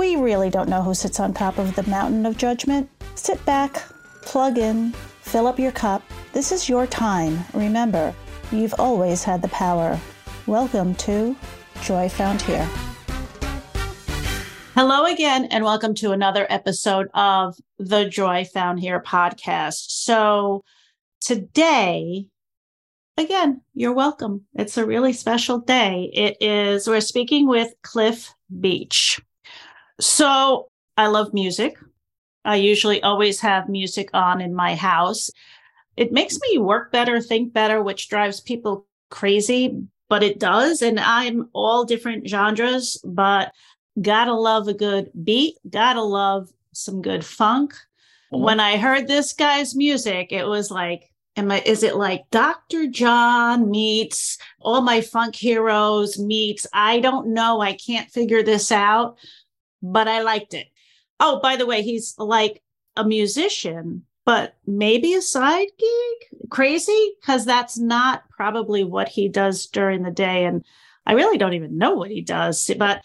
we really don't know who sits on top of the mountain of judgment. Sit back, plug in, fill up your cup. This is your time. Remember, you've always had the power. Welcome to Joy Found Here. Hello again, and welcome to another episode of the Joy Found Here podcast. So, today, again, you're welcome. It's a really special day. It is, we're speaking with Cliff Beach. So I love music. I usually always have music on in my house. It makes me work better, think better, which drives people crazy, but it does. And I'm all different genres, but gotta love a good beat, gotta love some good funk. Mm-hmm. When I heard this guy's music, it was like, am I, is it like Dr. John meets all my funk heroes meets, I don't know, I can't figure this out but I liked it. Oh, by the way, he's like a musician, but maybe a side gig. Crazy because that's not probably what he does during the day. And I really don't even know what he does, but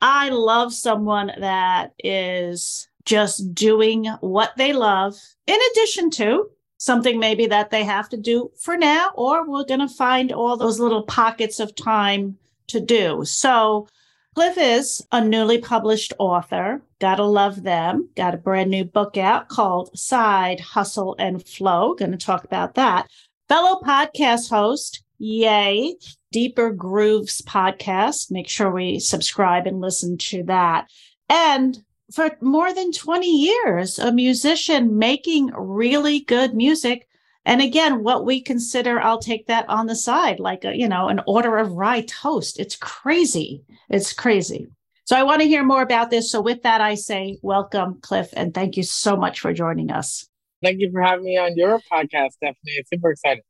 I love someone that is just doing what they love in addition to something maybe that they have to do for now, or we're going to find all those little pockets of time to do. So, Cliff is a newly published author. Gotta love them. Got a brand new book out called Side Hustle and Flow. Going to talk about that. Fellow podcast host, yay, Deeper Grooves podcast. Make sure we subscribe and listen to that. And for more than 20 years, a musician making really good music and again, what we consider, I'll take that on the side, like a, you know, an order of rye toast. It's crazy. It's crazy. So I want to hear more about this. So with that, I say welcome, Cliff, and thank you so much for joining us. Thank you for having me on your podcast, Stephanie. super excited.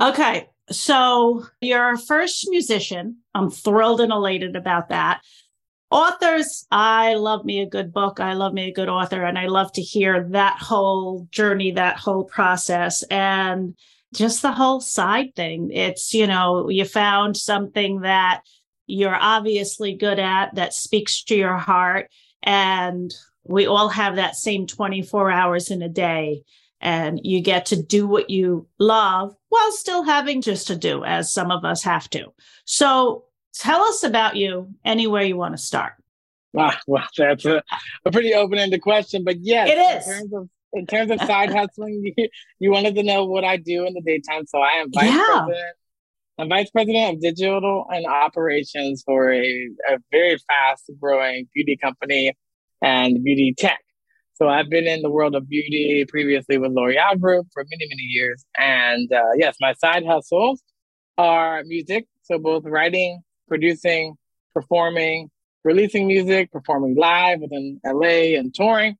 Okay. So you're a first musician. I'm thrilled and elated about that authors i love me a good book. I love me a good author and i love to hear that whole journey that whole process and just the whole side thing. It's you know you found something that you're obviously good at that speaks to your heart and we all have that same 24 hours in a day and you get to do what you love while still having just to do as some of us have to. So Tell us about you anywhere you want to start. Ah, well, that's a, a pretty open ended question, but yes, it is. In terms of, in terms of side hustling, you, you, wanted to know what I do in the daytime. So I am vice yeah. president. I'm vice president of digital and operations for a, a very fast growing beauty company and beauty tech. So I've been in the world of beauty previously with L'Oreal Group for many, many years. And uh, yes, my side hustles are music. So both writing producing, performing, releasing music, performing live within LA and touring.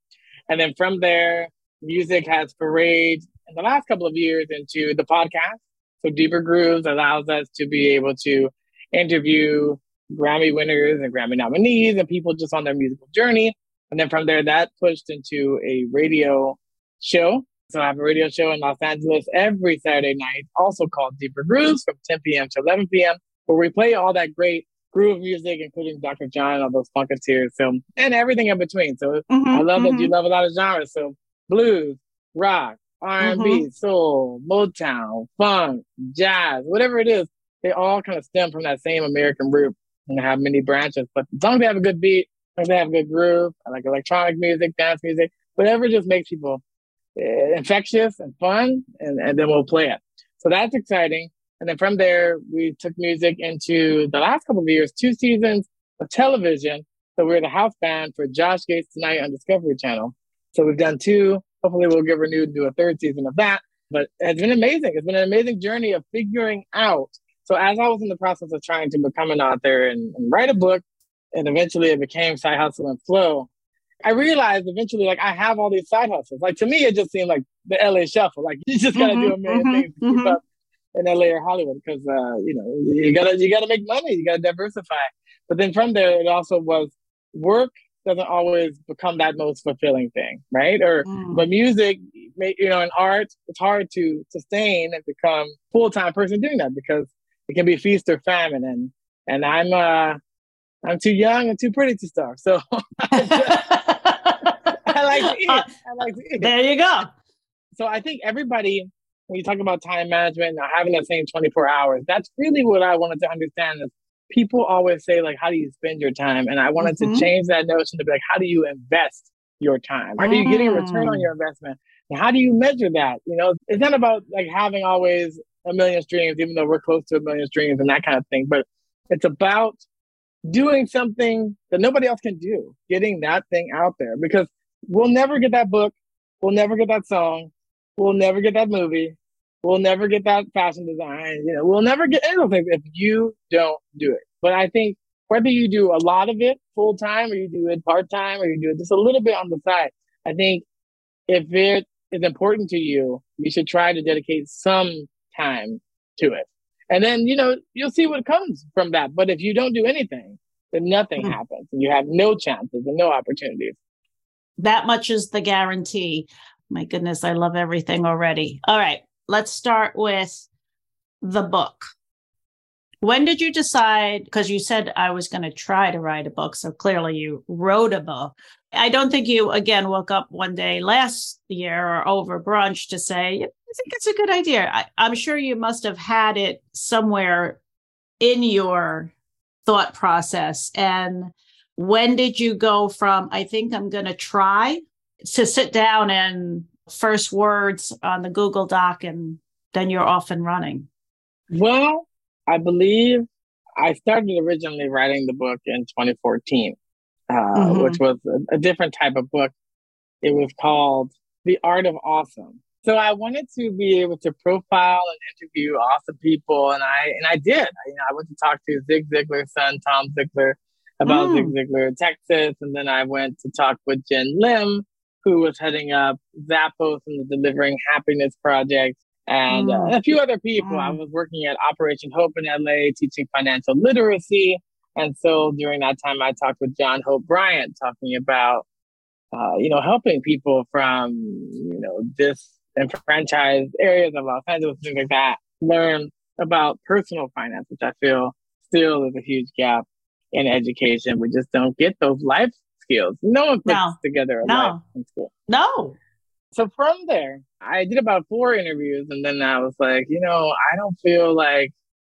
And then from there, music has forayed in the last couple of years into the podcast. So Deeper Grooves allows us to be able to interview Grammy winners and Grammy nominees and people just on their musical journey. And then from there, that pushed into a radio show. So I have a radio show in Los Angeles every Saturday night, also called Deeper Grooves from 10 p.m. to 11 p.m where we play all that great groove music, including Dr. John, all those Funketeers, so and everything in between. So mm-hmm, I love mm-hmm. that you mm-hmm. love a lot of genres. So blues, rock, R and B, mm-hmm. soul, Motown, funk, jazz, whatever it is, they all kind of stem from that same American root and have many branches. But as long as they have a good beat, as long as they have a good groove, I like electronic music, dance music, whatever just makes people uh, infectious and fun, and, and then we'll play it. So that's exciting. And then from there, we took music into the last couple of years, two seasons of television. So we're the house band for Josh Gates Tonight on Discovery Channel. So we've done two. Hopefully, we'll get renewed and do a third season of that. But it's been amazing. It's been an amazing journey of figuring out. So as I was in the process of trying to become an author and, and write a book, and eventually it became Side Hustle and Flow, I realized eventually, like, I have all these side hustles. Like, to me, it just seemed like the LA shuffle. Like, you just got to mm-hmm, do a 1000000 mm-hmm, things to keep mm-hmm. up in LA or Hollywood because, uh, you know, you gotta, you gotta make money. You gotta diversify. But then from there, it also was work doesn't always become that most fulfilling thing, right? Or mm. but music, you know, in art, it's hard to sustain and become full time person doing that because it can be feast or famine, and and I'm uh I'm too young and too pretty to starve, so I like to eat. I like to eat. There you go. So I think everybody, when you talk about time management and having that same 24 hours, that's really what I wanted to understand is people always say like, how do you spend your time? And I wanted mm-hmm. to change that notion to be like, how do you invest your time? Are you getting a return on mm. your investment? And how do you measure that? You know, it's not about like having always a million streams, even though we're close to a million streams and that kind of thing, but it's about doing something that nobody else can do, getting that thing out there because we'll never get that book. We'll never get that song. We'll never get that movie. We'll never get that fashion design. You know, we'll never get any of those things if you don't do it. But I think whether you do a lot of it full time or you do it part time or you do it just a little bit on the side, I think if it is important to you, you should try to dedicate some time to it. And then, you know, you'll see what comes from that. But if you don't do anything, then nothing mm-hmm. happens and you have no chances and no opportunities. That much is the guarantee. My goodness, I love everything already. All right let's start with the book. When did you decide? Because you said I was going to try to write a book. So clearly you wrote a book. I don't think you, again, woke up one day last year or over brunch to say, I think it's a good idea. I, I'm sure you must have had it somewhere in your thought process. And when did you go from, I think I'm going to try to sit down and first words on the Google Doc and then you're off and running? Well, I believe I started originally writing the book in 2014, uh, mm-hmm. which was a, a different type of book. It was called The Art of Awesome. So I wanted to be able to profile and interview awesome people, and I and I did. I, you know, I went to talk to Zig Ziglar's son, Tom Ziglar, about mm. Zig Ziglar in Texas, and then I went to talk with Jenn Lim, who was heading up Zappos and the Delivering Happiness Project, and, mm. uh, a few other people. Mm. I was working at Operation Hope in LA, teaching financial literacy. And so during that time, I talked with John Hope Bryant, talking about, uh, you know, helping people from, you know, disenfranchised areas of Los Angeles, things like that, learn about personal finance, which I feel still is a huge gap in education. We just don't get those life skills. No one puts no. together a no. life in school. No. So from there, I did about four interviews, and then I was like, you know, I don't feel like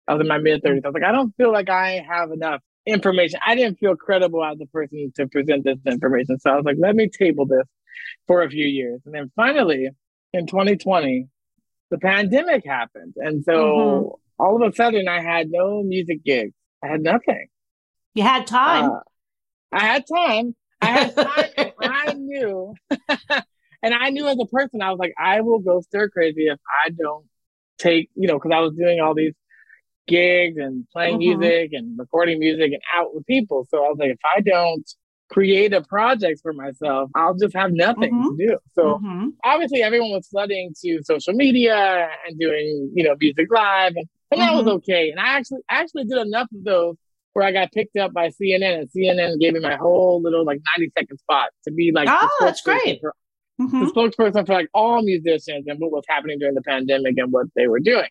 I was in my mid thirties. I was like, I don't feel like I have enough information. I didn't feel credible as a person to present this information. So I was like, let me table this for a few years, and then finally, in 2020, the pandemic happened, and so mm-hmm. all of a sudden, I had no music gigs. I had nothing. You had time. Uh, I had time. I had time. I knew, and I knew as a person, I was like, I will go stir crazy if I don't take, you know, because I was doing all these gigs and playing mm-hmm. music and recording music and out with people. So I was like, if I don't create a project for myself, I'll just have nothing mm-hmm. to do. So mm-hmm. obviously, everyone was flooding to social media and doing, you know, music live, and, and that was okay. And I actually I actually did enough of those where I got picked up by CNN and CNN gave me my whole little like 90 second spot to be like oh, that's great. For, mm-hmm. The spokesperson for like all musicians and what was happening during the pandemic and what they were doing.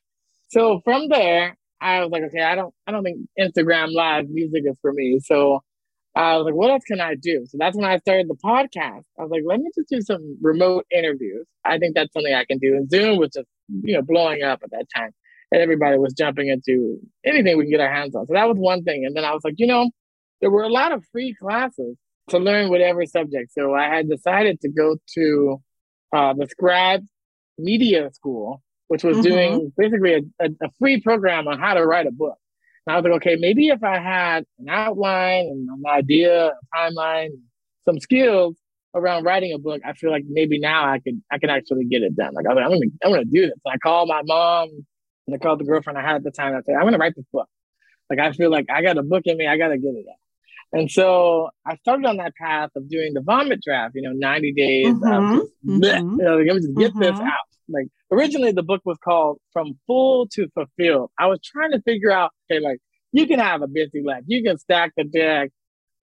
So from there, I was like, okay, I don't I don't think Instagram live music is for me. So I was like, what else can I do? So that's when I started the podcast. I was like, let me just do some remote interviews. I think that's something I can do. And Zoom was just, you know, blowing up at that time and everybody was jumping into anything we can get our hands on. So that was one thing. And then I was like, you know, there were a lot of free classes to learn whatever subject. So I had decided to go to uh, the Scribes Media School, which was mm-hmm. doing basically a, a, a, free program on how to write a book. And I was like, okay, maybe if I had an outline and an idea, a timeline, some skills around writing a book, I feel like maybe now I could I can actually get it done. Like I am gonna I'm gonna do this. So I called my mom and I called the girlfriend I had at the time. I said, I'm gonna write this book. Like I feel like I got a book in me, I gotta get it out. And so I started on that path of doing the vomit draft, you know, 90 days mm-hmm. mm-hmm. you know, let me just get mm-hmm. this out. Like originally the book was called From Full to Fulfilled. I was trying to figure out, okay, like you can have a busy life, you can stack the deck,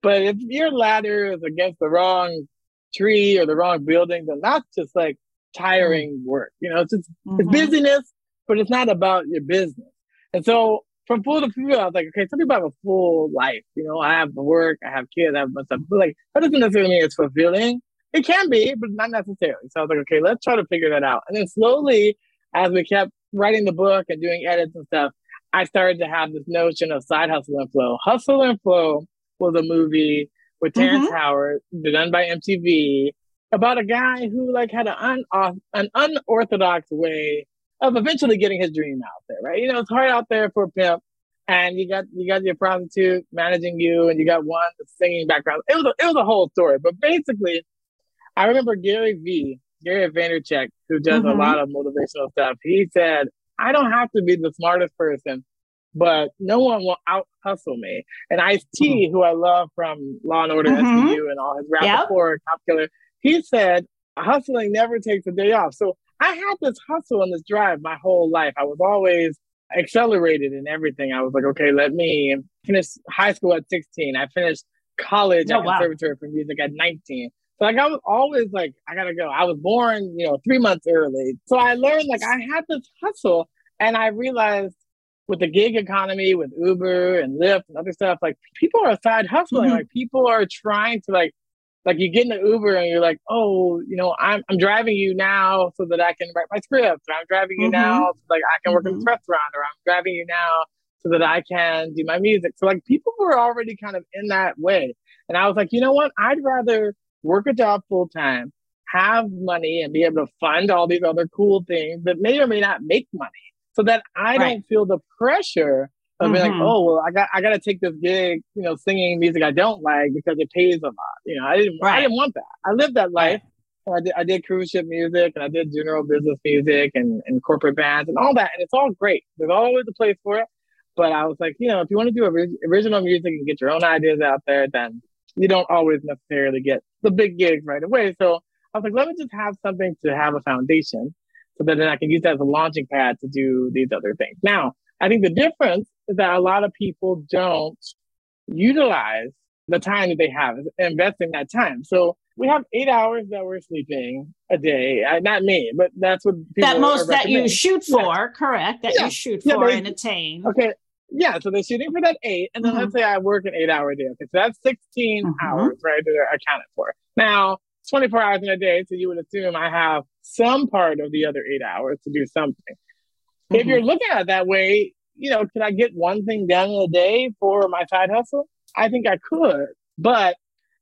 but if your ladder is against the wrong tree or the wrong building, then that's just like tiring mm-hmm. work. You know, it's just it's mm-hmm. busyness, but it's not about your business. And so from full to full, I was like, okay, some people have a full life. You know, I have work, I have kids, I have my stuff. But like, that doesn't necessarily mean it's fulfilling. It can be, but not necessarily. So I was like, okay, let's try to figure that out. And then slowly, as we kept writing the book and doing edits and stuff, I started to have this notion of side hustle and flow. Hustle and Flow was a movie with Terrence mm-hmm. Howard, done by MTV, about a guy who like had an un- an unorthodox way of eventually getting his dream out there, right? You know, it's hard out there for a pimp, and you got you got your prostitute managing you, and you got one singing background. It was a, it was a whole story, but basically, I remember Gary V, Gary Vaynerchuk, who does mm-hmm. a lot of motivational stuff. He said, "I don't have to be the smartest person." But no one will out hustle me. And Ice T, mm-hmm. who I love from Law and Order mm-hmm. SVU and all his rap yep. before Cop Killer, he said, hustling never takes a day off. So I had this hustle and this drive my whole life. I was always accelerated in everything. I was like, okay, let me finish high school at 16. I finished college oh, at wow. Conservatory for Music at 19. So like I was always like, I gotta go. I was born, you know, three months early. So I learned like I had this hustle and I realized with the gig economy, with Uber and Lyft and other stuff, like people are side hustling. Mm-hmm. Like people are trying to like like you get in the Uber and you're like, oh, you know, I'm I'm driving you now so that I can write my script. Or I'm driving you mm-hmm. now so like I can work mm-hmm. in this restaurant, or I'm driving you now so that I can do my music. So like people were already kind of in that way. And I was like, you know what? I'd rather work a job full time, have money and be able to fund all these other cool things that may or may not make money so that I right. don't feel the pressure of mm-hmm. being like, mm-hmm. oh well, I got I got to take this gig, you know, singing music I don't like because it pays a lot. You know, I didn't right. I didn't want that. I lived that life. I did I did cruise ship music and I did general business music and, and corporate bands and all that, and it's all great. There's always a place for it. But I was like, you know, if you want to do original music and get your own ideas out there, then you don't always necessarily get the big gigs right away. So I was like, let me just have something to have a foundation so that then I can use that as a launching pad to do these other things. Now, I think the difference is that a lot of people don't utilize the time that they have, investing that time. So we have eight hours that we're sleeping a day. Uh, not me, but that's what people. that most that you shoot for, yeah. correct? That yeah. you shoot yeah, for they, and attain. Okay. Yeah, so they're shooting for that eight, and then mm-hmm. let's say I work an eight-hour day. Okay, so that's 16 mm-hmm. hours, right? That are accounted for. Now, 24 hours in a day, so you would assume I have some part of the other eight hours to do something. Mm-hmm. If you're looking at it that way, you know, can I get one thing done in a day for my side hustle? I think I could. But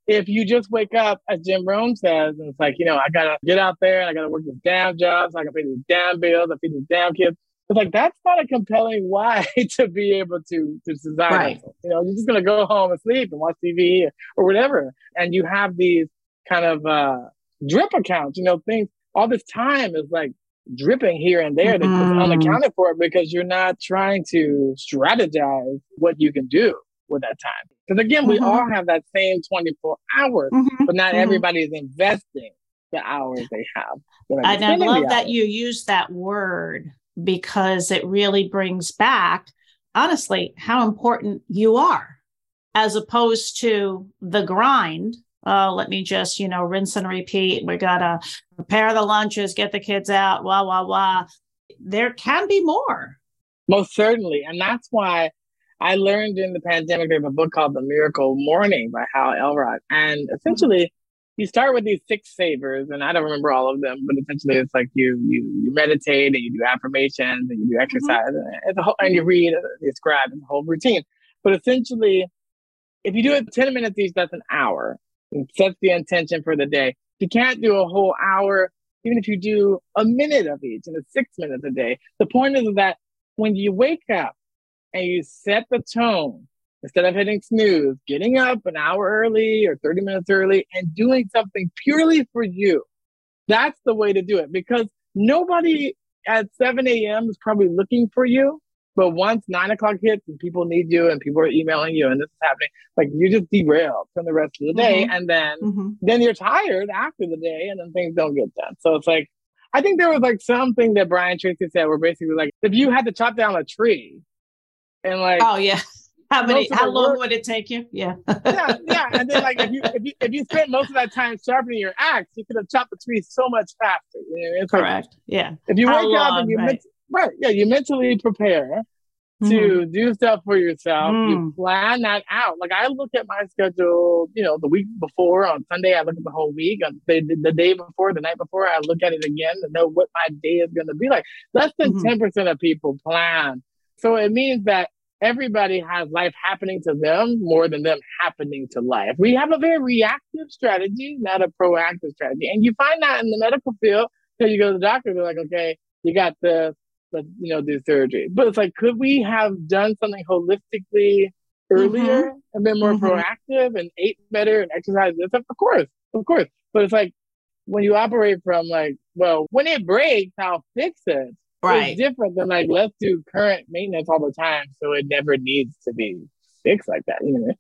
if you just wake up, as Jim Rohn says, and it's like, you know, I gotta get out there and I gotta work these damn jobs, so I can pay these damn bills, I feed these damn kids. It's like that's not a compelling why to be able to to design. Right. You know, you're just gonna go home and sleep and watch TV or whatever. And you have these kind of uh drip accounts, you know, things all this time is like dripping here and there that's mm. unaccounted for because you're not trying to strategize what you can do with that time. Because again, mm-hmm. we all have that same 24 hours, mm-hmm. but not mm-hmm. everybody is investing the hours they have. And I love that you use that word because it really brings back, honestly, how important you are as opposed to the grind oh, let me just, you know, rinse and repeat. We got to prepare the lunches, get the kids out, wah, wah, wah. There can be more. Most certainly. And that's why I learned during the pandemic, there's a book called The Miracle Morning by Hal Elrod. And essentially, you start with these six savers, and I don't remember all of them, but essentially it's like you you you meditate and you do affirmations and you do mm-hmm. exercise mm-hmm. and, whole, and you read, you scribe, it's a whole routine. But essentially, if you do it 10 minutes each, that's an hour sets the intention for the day. You can't do a whole hour, even if you do a minute of each and it's six minutes a day, the point is that when you wake up and you set the tone, instead of hitting snooze, getting up an hour early or 30 minutes early and doing something purely for you, that's the way to do it because nobody at 7 a.m. is probably looking for you. But once nine o'clock hits and people need you and people are emailing you and this is happening, like you just derail from the rest of the day. Mm-hmm. And then mm-hmm. then you're tired after the day and then things don't get done. So it's like I think there was like something that Brian Tracy said where basically like if you had to chop down a tree and like Oh yeah. How many? How long work, would it take you? Yeah. yeah, yeah. And then like if you if you if you spent most of that time sharpening your axe, you could have chopped the tree so much faster. You know, it's Correct. Like, yeah. If you how wake long, up and you right. Right, yeah, you mentally prepare mm. to mm-hmm. do stuff for yourself. Mm. You plan that out. Like I look at my schedule, you know, the week before on Sunday, I look at the whole week. On the, the day before, the night before, I look at it again to know what my day is going to be like. Less than mm-hmm. 10 mm-hmm. percent of people plan. So it means that everybody has life happening to them more than them happening to life. We have a very reactive strategy, not a proactive strategy. And you find that in the medical field, because you go to the doctor, they're like, okay, you got the, let's, you know, do surgery. But it's like, could we have done something holistically earlier mm-hmm. and been more mm-hmm. proactive and ate better and exercised this stuff? Of course, of course. But it's like, when you operate from like, well, when it breaks, I'll fix it right. it's different than like let's do current maintenance all the time, so it never needs to be fixed like that. You know?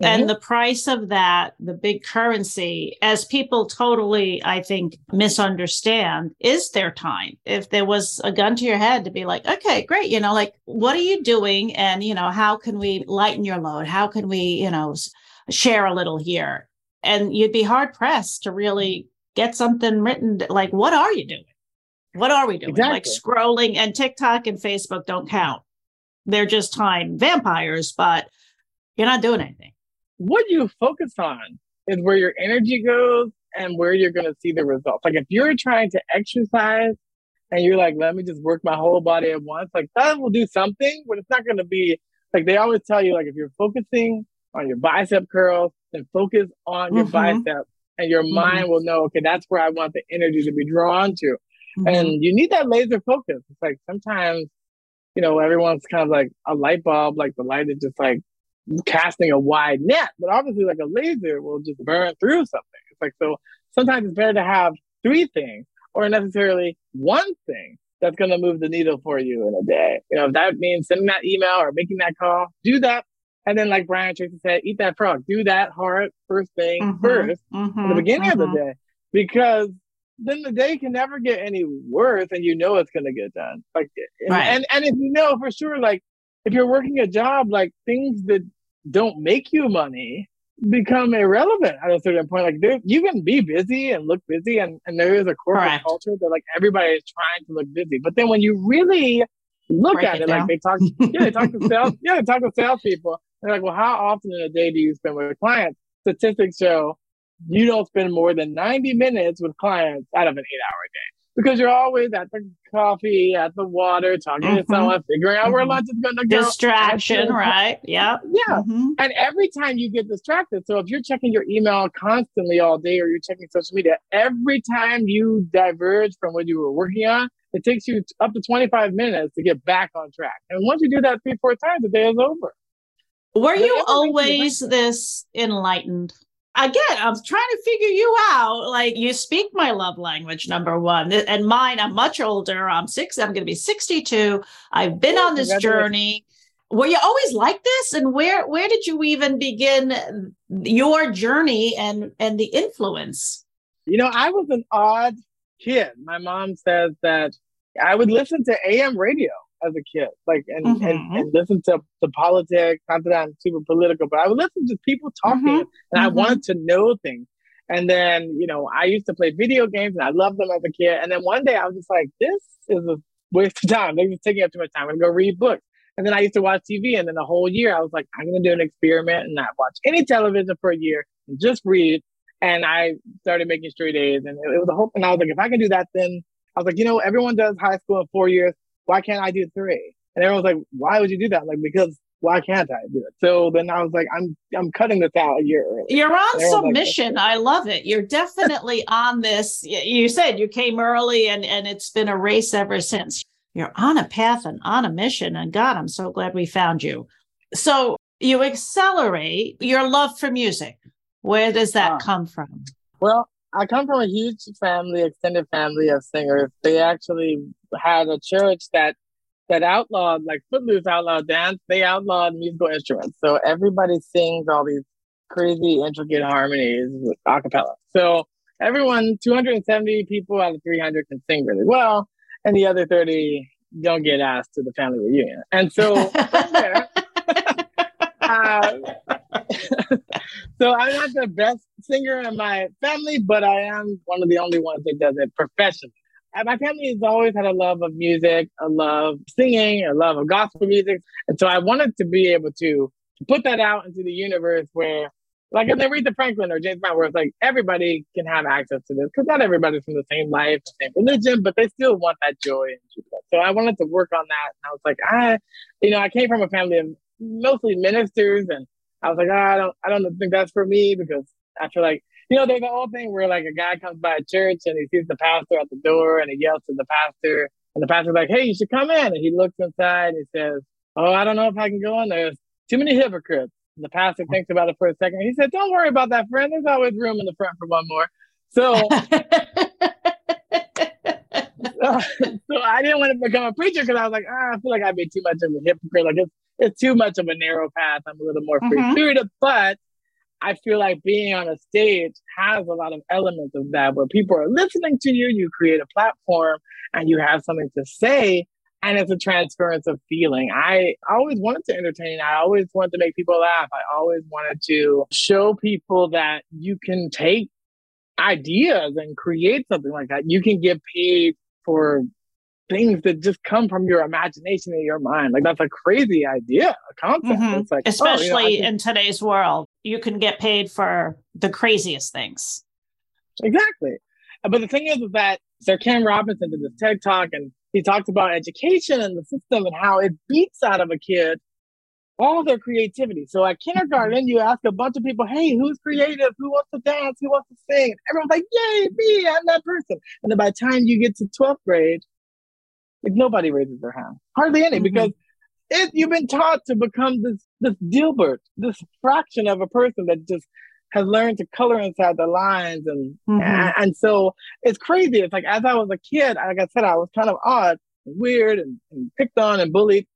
Mm-hmm. And the price of that, the big currency, as people totally, I think, misunderstand, is their time. If there was a gun to your head to be like, okay, great, you know, like, what are you doing? And, you know, how can we lighten your load? How can we, you know, share a little here? And you'd be hard pressed to really get something written like, what are you doing? What are we doing? Exactly. Like scrolling and TikTok and Facebook don't count. They're just time vampires, but you're not doing anything. What you focus on is where your energy goes and where you're going to see the results. Like if you're trying to exercise and you're like, let me just work my whole body at once, like that will do something, but it's not going to be like they always tell you, like if you're focusing on your bicep curls, then focus on your mm-hmm. bicep and your mm-hmm. mind will know, okay, that's where I want the energy to be drawn to. Mm-hmm. And you need that laser focus. It's like sometimes, you know, everyone's kind of like a light bulb, like the light is just like casting a wide net, but obviously like a laser will just burn through something. It's like so sometimes it's better to have three things or necessarily one thing that's going to move the needle for you in a day. You know, if that means sending that email or making that call, do that. And then, like Brian Tracy said, eat that frog. Do that hard first thing mm-hmm, 1st mm-hmm, at the beginning mm-hmm. of the mm-hmm. day, because then the day can never get any worse and you know it's gonna get done. Like right. and, and if you know for sure, like if you're working a job, like things that don't make you money become irrelevant at a certain point. Like you can be busy and look busy and, and there is a corporate Correct. culture that like everybody is trying to look busy. But then when you really look Break at it, it like they talk yeah, they talk to sales yeah, they talk to salespeople. They're like, well, how often in a day do you spend with clients? Statistics show you don't spend more than 90 minutes with clients out of an eight hour day because you're always at the coffee, at the water, talking mm-hmm. to someone, figuring out mm-hmm. where lunch is going to go. Distraction, right? Yeah. Yeah. Mm-hmm. And every time you get distracted, so if you're checking your email constantly all day or you're checking social media, every time you diverge from what you were working on, it takes you up to 25 minutes to get back on track. And once you do that three, four times, the day is over. Were you always this enlightened? Again, I'm trying to figure you out. Like you speak my love language, number one, and mine. I'm much older. I'm six. I'm going to be 62. I've been on this journey. Were you always like this? And where where did you even begin your journey and and the influence? You know, I was an odd kid. My mom says that I would listen to AM radio as a kid, like and, mm-hmm. and, and listen to, to politics. Not that I'm super political, but I would listen to people talking, mm-hmm. and mm-hmm. I wanted to know things. And then, you know, I used to play video games, and I loved them as a kid. And then one day, I was just like, "This is a waste of time. They're just taking up too much time. I'm gonna go read books." And then I used to watch TV, and then the whole year, I was like, "I'm gonna do an experiment and not watch any television for a year and just read." And I started making straight A's, and it, it was a hope. And I was like, if I can do that, then I was like, you know, everyone does high school in four years why can't I do three? And everyone's like, why would you do that? Like, because why can't I do it? So then I was like, I'm I'm cutting this out a year early. You're on submission. Like, I love it. You're definitely on this. You said you came early and and it's been a race ever since. You're on a path and on a mission. And God, I'm so glad we found you. So you accelerate your love for music. Where does that uh, come from? Well, I come from a huge family, extended family of singers. They actually had a church that that outlawed, like Footloose outlawed dance, they outlawed musical instruments. So everybody sings all these crazy, intricate harmonies with a cappella. So everyone, 270 people out of 300 can sing really well, and the other 30 don't get asked to the family reunion. And so there, uh, so I'm not the best singer in my family, but I am one of the only ones that does it professionally. My family has always had a love of music, a love of singing, a love of gospel music. And so I wanted to be able to put that out into the universe where, like, if Aretha Franklin or James Brown, where it's like everybody can have access to this, because not everybody's from the same life, the same religion, but they still want that joy. And so I wanted to work on that. And I was like, I, you know, I came from a family of mostly ministers and I was like, oh, I don't, I don't think that's for me because I feel like, you know, there's a whole thing where like a guy comes by a church and he sees the pastor at the door and he yells to the pastor and the pastor's like, hey, you should come in. And he looks inside and he says, oh, I don't know if I can go in. There's too many hypocrites. And the pastor thinks about it for a second. He said, don't worry about that, friend. There's always room in the front for one more. So, so, I didn't want to become a preacher because I was like, ah, I feel like I'd be too much of a hypocrite. Like it's it's too much of a narrow path. I'm a little more free mm-hmm. spirited, but I feel like being on a stage has a lot of elements of that where people are listening to you, you create a platform and you have something to say. And it's a transference of feeling. I always wanted to entertain. I always wanted to make people laugh. I always wanted to show people that you can take ideas and create something like that. You can get paid for things that just come from your imagination and your mind. Like that's a crazy idea, a concept. Mm-hmm. It's like especially oh, you know, can... in today's world, you can get paid for the craziest things. Exactly. But the thing is, is that Sir Ken Robinson did this TED talk and he talked about education and the system and how it beats out of a kid all their creativity. So at kindergarten, you ask a bunch of people, hey, who's creative? Who wants to dance? Who wants to sing? everyone's like, yay, me, I'm that person. And then by the time you get to 12th grade, like nobody raises their hand, hardly any, mm-hmm. because it, you've been taught to become this this Dilbert, this fraction of a person that just has learned to color inside the lines, and mm-hmm. and, and, so it's crazy. It's like as I was a kid, like I said, I was kind of odd, and weird, and, and picked on and bullied,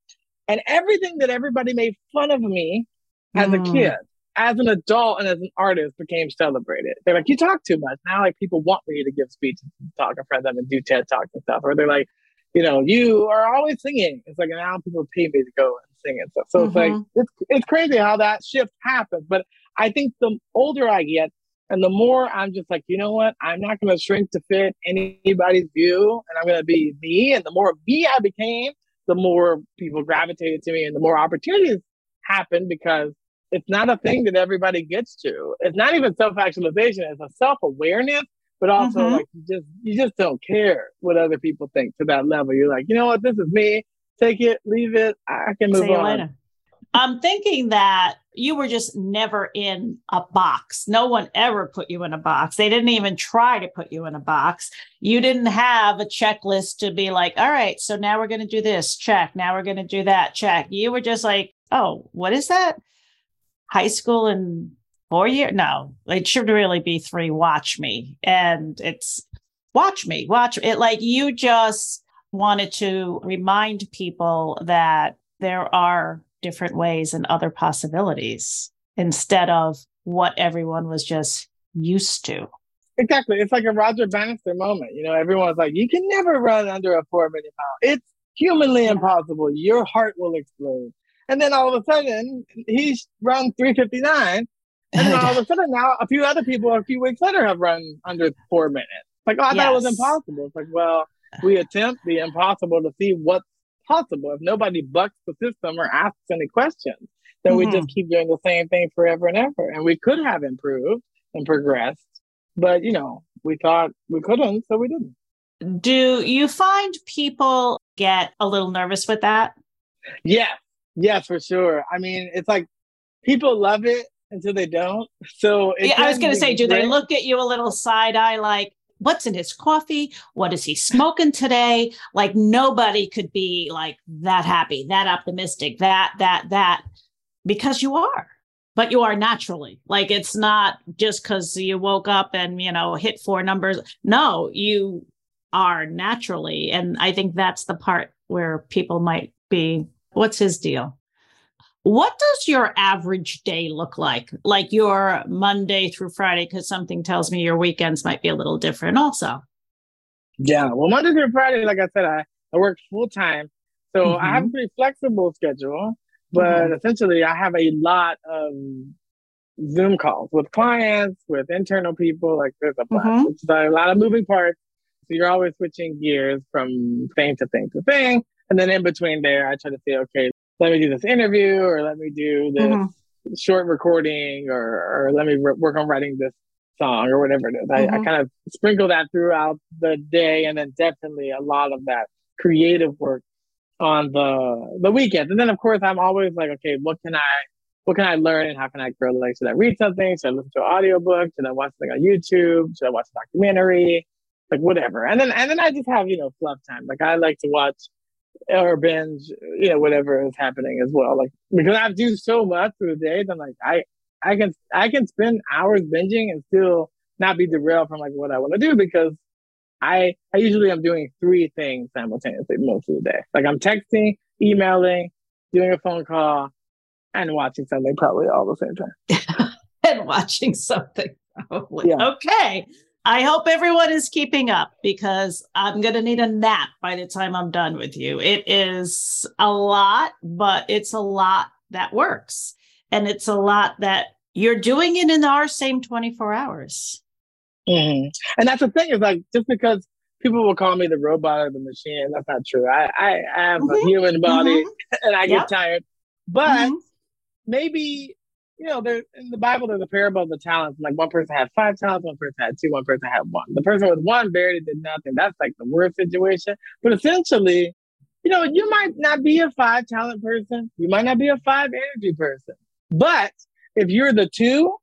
and everything that everybody made fun of me as mm. a kid as an adult and as an artist became celebrated. They're like, you talk too much. Now like people want me to give speeches and talk in front of them and do TED Talks and stuff. Or they're like, you know, you are always singing. It's like now people pay me to go and sing and stuff. So mm-hmm. it's like mm-hmm. it's it's crazy how that shift happens. But I think the older I get and the more I'm just like, you know what, I'm not gonna shrink to fit anybody's view and I'm gonna be me. And the more me I became, the more people gravitated to me and the more opportunities happened because it's not a thing that everybody gets to. It's not even self-actualization, it's a self-awareness but also mm-hmm. like you just you just don't care what other people think to that level. You're like, you know what, this is me. Take it, leave it. I can move on. Later. I'm thinking that you were just never in a box. No one ever put you in a box. They didn't even try to put you in a box. You didn't have a checklist to be like, all right, so now we're going to do this, check. Now we're going to do that, check. You were just like, oh, what is that? High school and four years. No, it should really be three. Watch me. And it's watch me, watch it. Like you just wanted to remind people that there are different ways and other possibilities instead of what everyone was just used to. Exactly. It's like a Roger Bannister moment. You know, everyone's like, you can never run under a four minute mile. It's humanly impossible. Your heart will explode. And then all of a sudden, he's run 359 and then all of a sudden now a few other people a few weeks later have run under four minutes. Like, oh, I yes. thought it was impossible. It's like, well, we attempt the impossible to see what's possible. If nobody bucks the system or asks any questions, then mm-hmm. we just mm-hmm. keep doing the same thing forever and ever. And we could have improved and progressed, but you know, we thought we couldn't, so we didn't. Do you find people get a little nervous with that? Yes, Yes, for sure. I mean, it's like people love it until they don't. So yeah, I was going to say, do they look at you a little side eye like, what's in his coffee? What is he smoking today? Like nobody could be like that happy, that optimistic, that, that, that, because you are, but you are naturally. Like it's not just because you woke up and, you know, hit four numbers. No, you are naturally. And I think that's the part where people might be, what's his deal? What does your average day look like? Like your Monday through Friday, because something tells me your weekends might be a little different also. Yeah. Well, Monday through Friday, like I said, I, I work full time. So mm-hmm. I have a mm-hmm. pretty flexible schedule, but mm-hmm. essentially I have a lot of Zoom calls with clients, with internal people. Like there's a, mm-hmm. it's a lot of moving parts. So you're always switching gears from thing to thing to thing. And then in between there, I try to say, okay, let me do this interview or let me do this mm-hmm. short recording or, or let me re- work on writing this song or whatever it is. I, mm-hmm. I kind of sprinkle that throughout the day and then definitely a lot of that creative work on the the weekends. And then of course I'm always like, okay, what can I what can I learn and how can I grow? Like, should I read something? Should I listen to an audiobook? Should I watch something on YouTube? Should I watch a documentary? Like whatever. And then and then I just have, you know, fluff time. Like I like to watch or binge, you know, whatever is happening as well. Like because I do so much through the day, then like I I can I can spend hours binging and still not be derailed from like what I want to do because I I usually am doing three things simultaneously most of the day. Like I'm texting, emailing, doing a phone call, and watching something probably all the same time. and watching something. Probably. Yeah. Okay. I hope everyone is keeping up because I'm going to need a nap by the time I'm done with you. It is a lot, but it's a lot that works. And it's a lot that you're doing it in our same 24 hours. Mm-hmm. And that's the thing is like, just because people will call me the robot or the machine, that's not true. I, I, I have mm-hmm. a human body mm-hmm. and I get yep. tired, but mm-hmm. maybe you know, there in the Bible, there's a parable of the talents. Like one person had five talents, one person had two, one person had one. The person with one barely did nothing. That's like the worst situation. But essentially, you know, you might not be a five talent person. You might not be a five energy person. But if you're the two,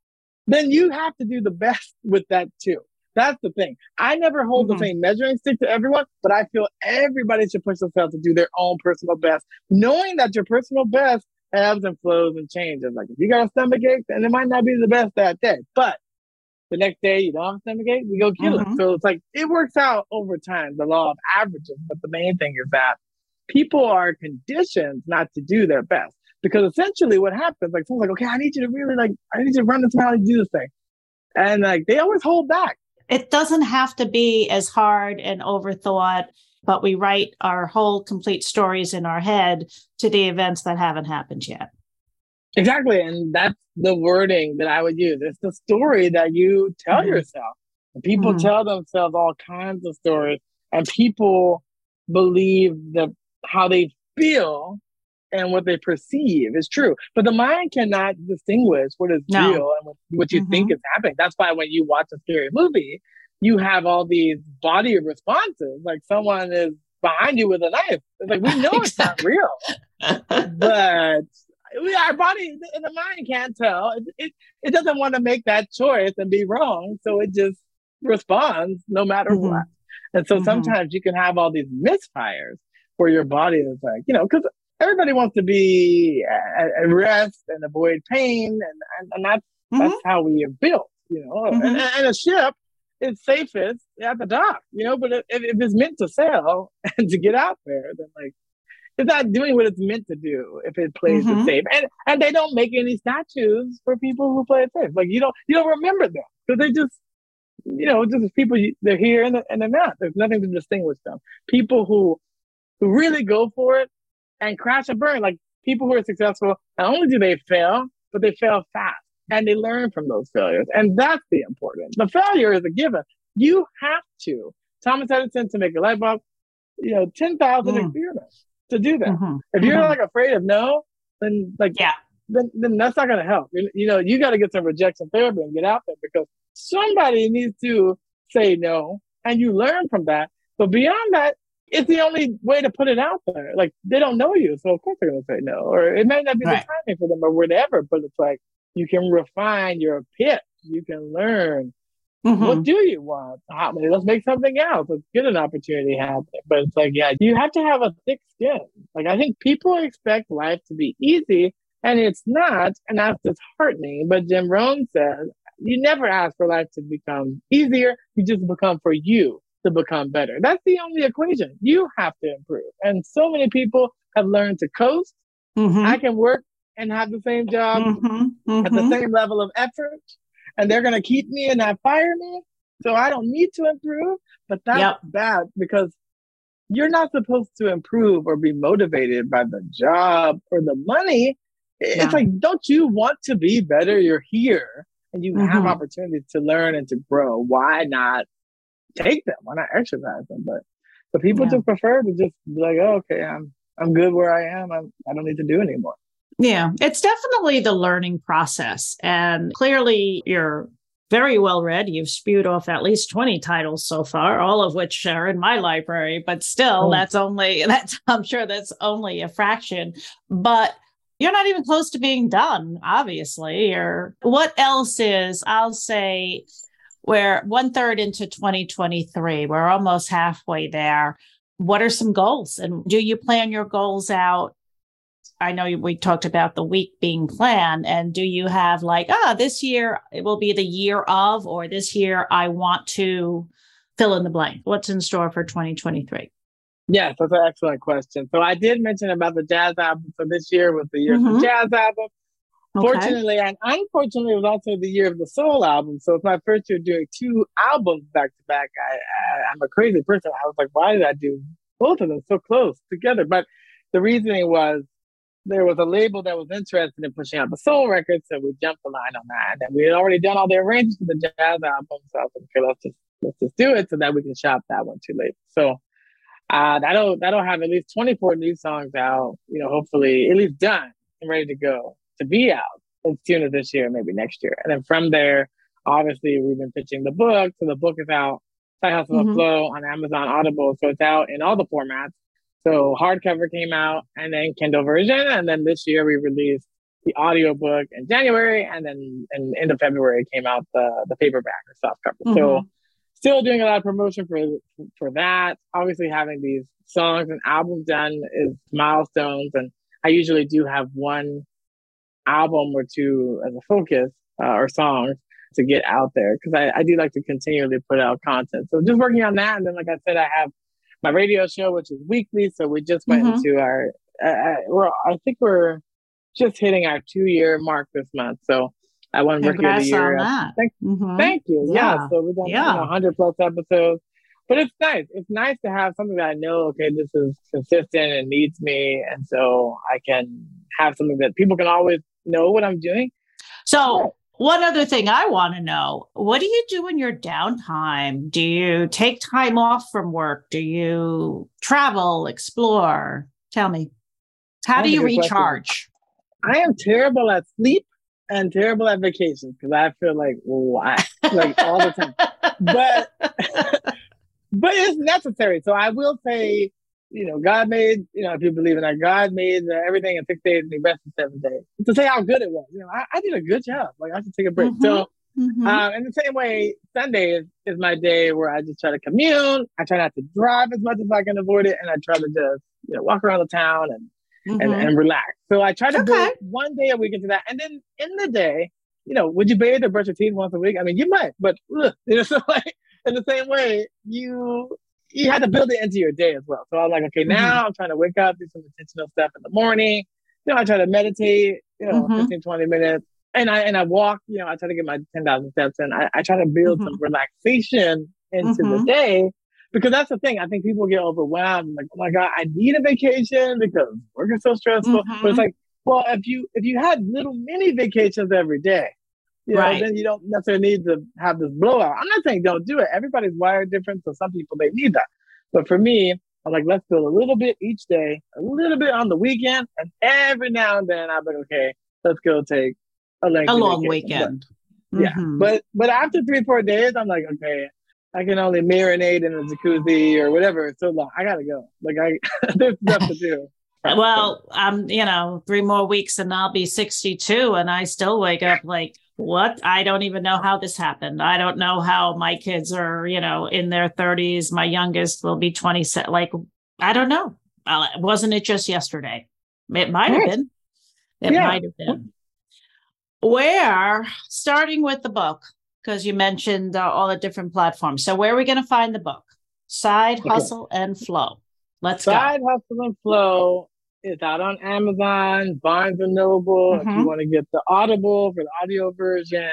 then you have to do the best with that two. That's the thing. I never hold mm-hmm. the same measuring stick to everyone, but I feel everybody should push themselves to do their own personal best, knowing that your personal best ebbs and flows and changes. Like if you got a stomach ache, then it might not be the best that day. But the next day you don't have a stomach ache, you go kill mm-hmm. it. So it's like it works out over time, the law of averages. But the main thing is that people are conditioned not to do their best. Because essentially what happens, like someone's like, okay, I need you to really like, I need you to run this mile and do this thing. And like they always hold back. It doesn't have to be as hard and overthought but we write our whole complete stories in our head to the events that haven't happened yet. Exactly. And that's the wording that I would use. It's the story that you tell mm-hmm. yourself. People mm-hmm. tell themselves all kinds of stories, and people believe that how they feel and what they perceive is true. But the mind cannot distinguish what is no. real and what, what you mm-hmm. think is happening. That's why when you watch a scary movie, you have all these body responses. Like someone is behind you with a knife. It's like we know it's not real, but we, our body and the mind can't tell. It, it, it doesn't want to make that choice and be wrong, so it just responds no matter mm-hmm. what. And so mm-hmm. sometimes you can have all these misfires where your body is like, you know, because everybody wants to be at, at, rest and avoid pain, and and, and that's mm-hmm. that's how we are built, you know. And, mm-hmm. and a ship it's safest at the dock, you know. But if, if it's meant to sail and to get out there, then like it's not doing what it's meant to do if it plays mm-hmm. it safe. And and they don't make any statues for people who play it safe. Like you don't you don't remember them because they just you know just people they're here and, and they're not. There's nothing to distinguish them. People who who really go for it and crash and burn, like people who are successful. Not only do they fail, but they fail fast and they learn from those failures. And that's the important. The failure is a given. You have to. Thomas Edison to make a light bulb, you know, 10,000 mm. experiments to do that. Mm-hmm. If you're mm-hmm. like afraid of no, then like, yeah, then, then that's not going to help. You, you know, you got to get some rejection therapy and get out there because somebody needs to say no and you learn from that. But beyond that, it's the only way to put it out there. Like they don't know you, so of course they're gonna say no. Or it may not be right. the timing for them or whatever, but it's like you can refine your pitch. You can learn Mm-hmm. What do you want? Hot money, let's make something else. Let's get an opportunity happening. But it's like, yeah, you have to have a thick skin. Like, I think people expect life to be easy, and it's not. And that's disheartening. But Jim Rohn says, you never ask for life to become easier. You just become for you to become better. That's the only equation. You have to improve. And so many people have learned to coast. Mm-hmm. I can work and have the same job mm-hmm. at the mm-hmm. same level of effort and they're going to keep me and not fire me. So I don't need to improve. But that's yep. bad because you're not supposed to improve or be motivated by the job or the money. Yeah. It's like, don't you want to be better? You're here and you mm-hmm. have opportunities to learn and to grow. Why not take them? Why not exercise them? But but people yeah. just prefer to just be like, oh, okay, I'm I'm good where I am. I'm, I don't need to do anymore. Yeah, it's definitely the learning process. And clearly, you're very well read. You've spewed off at least 20 titles so far, all of which are in my library, but still, oh. that's only, that's, I'm sure that's only a fraction. But you're not even close to being done, obviously. Or what else is, I'll say, we're one third into 2023. We're almost halfway there. What are some goals? And do you plan your goals out I know we talked about the week being planned. And do you have like, ah, this year it will be the year of, or this year I want to fill in the blank? What's in store for 2023? Yes, that's an excellent question. So I did mention about the jazz album. So this year was the year mm-hmm. of the jazz album. Okay. Fortunately and unfortunately, it was also the year of the soul album. So it's my first year doing two albums back to back. I, I, I'm a crazy person. I was like, why did I do both of them so close together? But the reasoning was there was a label that was interested in pushing out the soul record, so we jumped the line on that. And we had already done all the arrangements for the jazz album, so I was like, okay, let's just let's just do it so that we can shop that one too late. So uh, that'll that'll have at least 24 new songs out, you know, hopefully at least done and ready to go to be out as soon as this year, maybe next year. And then from there, obviously we've been pitching the book. So the book is out, Side Hustle mm-hmm. Flow on Amazon Audible. So it's out in all the formats. So hardcover came out and then Kindle version. And then this year we released the audiobook in January and then in end of February came out the, the paperback or soft cover. Mm-hmm. So still doing a lot of promotion for for that. Obviously having these songs and albums done is milestones. And I usually do have one album or two as a focus uh, or songs to get out there because I, I do like to continually put out content. So just working on that. And then, like I said, I have my radio show, which is weekly. So we just went mm-hmm. into our, uh, uh, we're, I think we're just hitting our two year mark this month. So I won Rookie of the Year. Thank, mm-hmm. thank, you. Yeah. yeah. So we've done yeah. you know, 100 plus episodes. But it's nice. It's nice to have something that I know, okay, this is consistent and needs me. And so I can have something that people can always know what I'm doing. So one other thing I want to know what do you do in your downtime? Do you take time off from work? Do you travel, explore? Tell me, how That's do you recharge? Question. I am terrible at sleep and terrible at vacations because I feel like why, like all the time. but but it's necessary. So I will say you know, God made, you know, if you believe in that, God made uh, everything in six days and he rested seven days. To say how good it was, you know, I, I did a good job. Like I should take a break. Mm-hmm. So, mm-hmm. Um, in the same way, Sunday is, is my day where I just try to commune. I try not to drive as much as I can avoid it, and I try to just, you know, walk around the town and mm-hmm. and, and relax. So I try to okay. do one day a week into that, and then in the day, you know, would you bathe or brush your teeth once a week? I mean, you might, but ugh, you know, so like in the same way, you you had to build it into your day as well. So I was like, okay, now mm-hmm. I'm trying to wake up, do some intentional stuff in the morning. You know, I try to meditate, you know, mm-hmm. 15, 20 minutes. And I and I walk, you know, I try to get my 10,000 steps in. I, I try to build mm-hmm. some relaxation into the mm-hmm. day because that's the thing. I think people get overwhelmed. Like, oh my God, I need a vacation because work is so stressful. But it's mm-hmm. like, well, if you if you had little mini vacations every day, you know, right. then you don't necessarily need to have this blowout. I'm not saying don't do it. Everybody's wired different, so some people they need that. But for me, I'm like, let's build a little bit each day, a little bit on the weekend, and every now and then I'm like, okay, let's go take a, a long weekend. But, yeah, mm-hmm. but but after three four days, I'm like, okay, I can only marinate in a jacuzzi or whatever. It's so long. I gotta go. Like I, there's stuff to do. Well, um, you know, three more weeks and I'll be 62, and I still wake up like, what? I don't even know how this happened. I don't know how my kids are, you know, in their 30s. My youngest will be 27. Like, I don't know. Wasn't it just yesterday? It might have been. It yeah. might have been. Where, starting with the book, because you mentioned uh, all the different platforms. So, where are we going to find the book? Side. Hustle and Flow. Let's go. Side go. Hustle and Flow is out on Amazon, Barnes and Noble. Mm-hmm. If you mm-hmm. want to get the Audible for the audio version,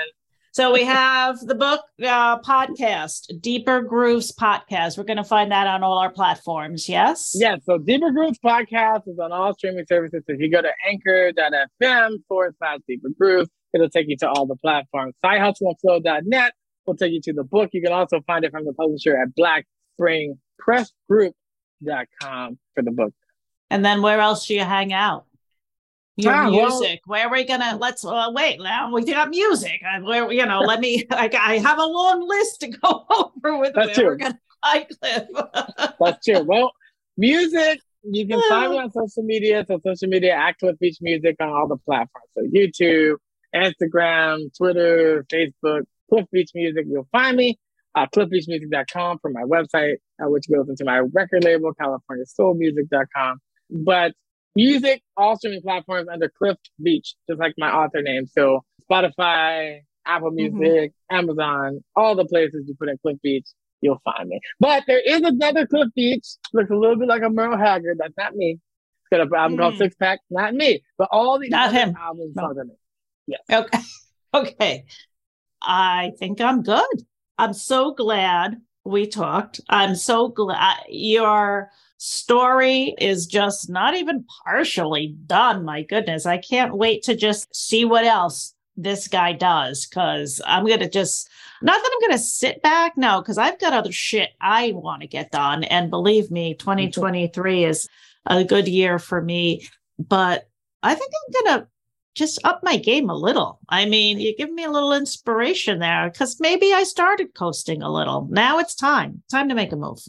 so we have the book uh, podcast, Deeper Grooves podcast. We're going to find that on all our platforms. Yes. Yeah. So Deeper Grooves podcast is on all streaming services. If you go to anchor.fm forward slash Deeper Grooves, it'll take you to all the platforms. SideHustleandFlow.net will take you to the book. You can also find it from the publisher at BlackSpringPressGroup.com for the book. And then where else do you hang out? your ah, music. Well, where are we gonna? Let's uh, wait. Now we got music. I, where you know? let me. I, I, have a long list to go over with. That's true. We're gonna That's true. Well, music. You can find me on social media. So social media at Cliff Beach Music on all the platforms. So YouTube, Instagram, Twitter, Facebook, Cliff Beach Music. You'll find me. Uh, cliffbeachmusic.com for my website, uh, which goes into my record label, CaliforniaSoulMusic.com. But music, all streaming platforms under Cliff Beach, just like my author name. So Spotify, Apple mm-hmm. Music, mm-hmm. Amazon, all the places you put in Cliff Beach, you'll find me. But there is another Cliff Beach, looks a little bit like a Merle Haggard. That's not me. It's got an album mm. called Six Pack, not me. But all the not him. albums no. are me. Yes. Okay. Okay. I think I'm good. I'm so glad we talked. I'm so glad you're story is just not even partially done. My goodness, I can't wait to just see what else this guy does because I'm going to just, not that I'm going to sit back, no, because I've got other shit I want to get done. And believe me, 2023 is a good year for me. But I think I'm going to just up my game a little. I mean, you give me a little inspiration there because maybe I started coasting a little. Now it's time, time to make a move.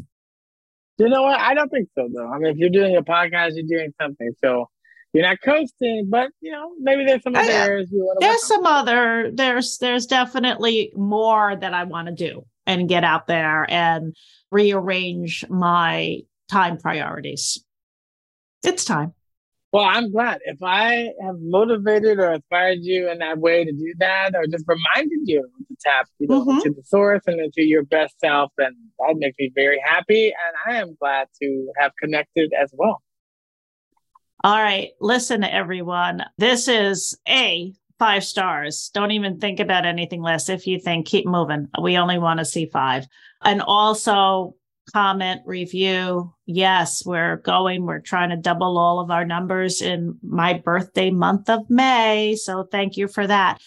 You know what? I don't think so, though. I mean, if you're doing a podcast, you're doing something. So you're not coasting, but you know, maybe there's some oh, other areas you want to. There's some other. There's there's definitely more that I want to do and get out there and rearrange my time priorities. It's time. Well, I'm glad if I have motivated or inspired you in that way to do that, or just reminded you to tap, you know, mm-hmm. to the source and into your best self, then that makes me very happy, and I am glad to have connected as well. All right, listen, everyone. This is a five stars. Don't even think about anything less. If you think, keep moving. We only want to see five, and also comment, review. Yes, we're going. We're trying to double all of our numbers in my birthday month of May. So thank you for that.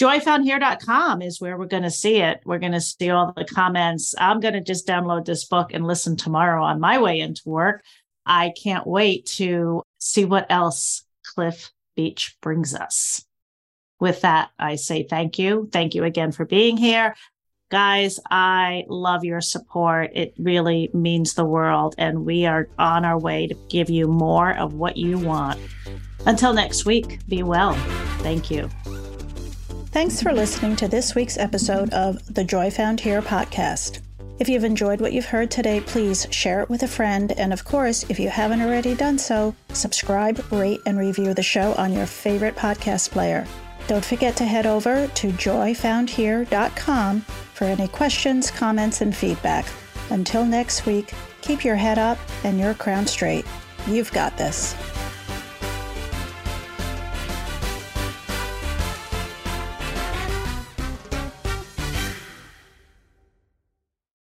Joyfoundhere.com is where we're going to see it. We're going to see all the comments. I'm going to just download this book and listen tomorrow on my way into work. I can't wait to see what else Cliff Beach brings us. With that, I say thank you. Thank you again for being here. Guys, I love your support. It really means the world, and we are on our way to give you more of what you want. Until next week, be well. Thank you. Thanks for listening to this week's episode of the Joy Found Here podcast. If you've enjoyed what you've heard today, please share it with a friend. And of course, if you haven't already done so, subscribe, rate, and review the show on your favorite podcast player. Don't forget to head over to joyfoundhere.com for any questions, comments, and feedback. Until next week, keep your head up and your crown straight. You've got this.